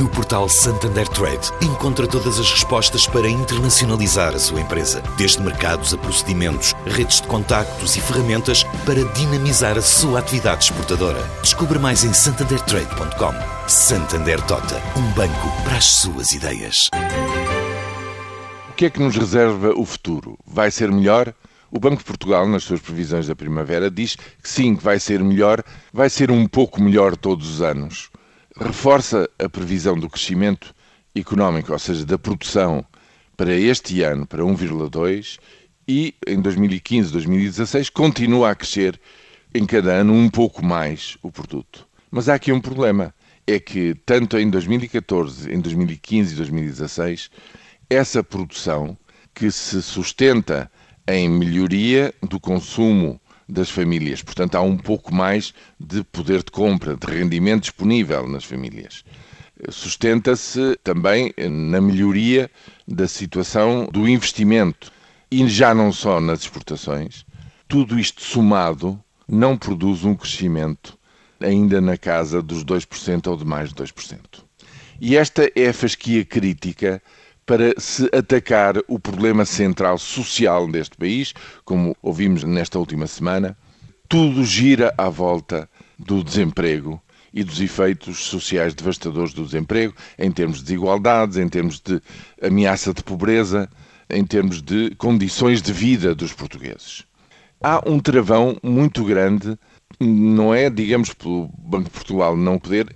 No portal Santander Trade, encontra todas as respostas para internacionalizar a sua empresa, desde mercados a procedimentos, redes de contactos e ferramentas para dinamizar a sua atividade exportadora. Descubra mais em santandertrade.com. Santander Tota, um banco para as suas ideias. O que é que nos reserva o futuro? Vai ser melhor? O Banco de Portugal, nas suas previsões da primavera, diz que sim, que vai ser melhor, vai ser um pouco melhor todos os anos reforça a previsão do crescimento económico, ou seja, da produção para este ano para 1,2 e em 2015, 2016 continua a crescer em cada ano um pouco mais o produto. Mas há aqui um problema, é que tanto em 2014, em 2015 e 2016, essa produção que se sustenta em melhoria do consumo das famílias. Portanto, há um pouco mais de poder de compra, de rendimento disponível nas famílias. Sustenta-se também na melhoria da situação do investimento e já não só nas exportações. Tudo isto somado não produz um crescimento ainda na casa dos 2% ou de mais de 2%. E esta é a fasquia crítica para se atacar o problema central social deste país, como ouvimos nesta última semana. Tudo gira à volta do desemprego e dos efeitos sociais devastadores do desemprego, em termos de desigualdades, em termos de ameaça de pobreza, em termos de condições de vida dos portugueses. Há um travão muito grande, não é, digamos, pelo Banco de Portugal não poder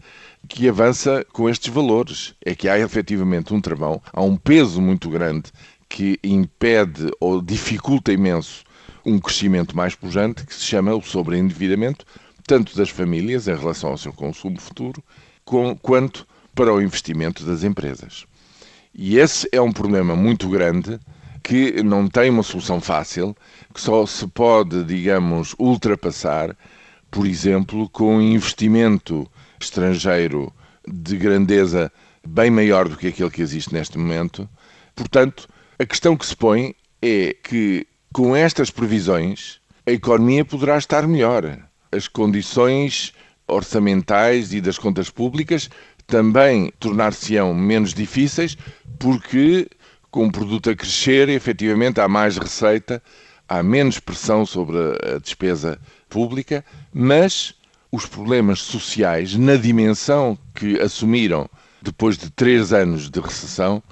que avança com estes valores. É que há efetivamente um travão, há um peso muito grande que impede ou dificulta imenso um crescimento mais pujante, que se chama o sobreendividamento, tanto das famílias em relação ao seu consumo futuro, com, quanto para o investimento das empresas. E esse é um problema muito grande que não tem uma solução fácil, que só se pode, digamos, ultrapassar, por exemplo, com investimento estrangeiro de grandeza bem maior do que aquele que existe neste momento. Portanto, a questão que se põe é que, com estas previsões, a economia poderá estar melhor. As condições orçamentais e das contas públicas também tornar-se-ão menos difíceis, porque, com o produto a crescer, efetivamente há mais receita, há menos pressão sobre a despesa pública, mas os problemas sociais na dimensão que assumiram depois de três anos de recessão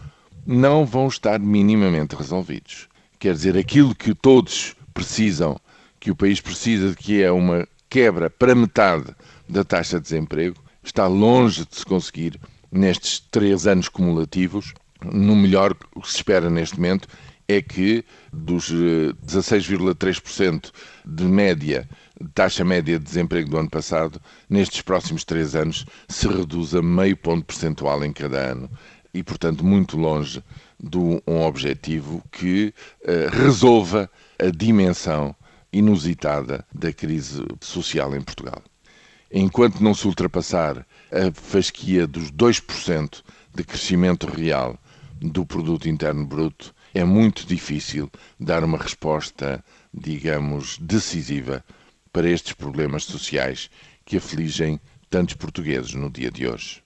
não vão estar minimamente resolvidos. Quer dizer, aquilo que todos precisam, que o país precisa, que é uma quebra para metade da taxa de desemprego, está longe de se conseguir nestes três anos cumulativos. No melhor, o que se espera neste momento é que dos 16,3% eh, de média, taxa média de desemprego do ano passado, nestes próximos três anos se reduza meio ponto percentual em cada ano e, portanto, muito longe de um objetivo que uh, resolva a dimensão inusitada da crise social em Portugal. Enquanto não se ultrapassar a fasquia dos 2% de crescimento real do produto interno bruto, é muito difícil dar uma resposta, digamos, decisiva para estes problemas sociais que afligem tantos portugueses no dia de hoje.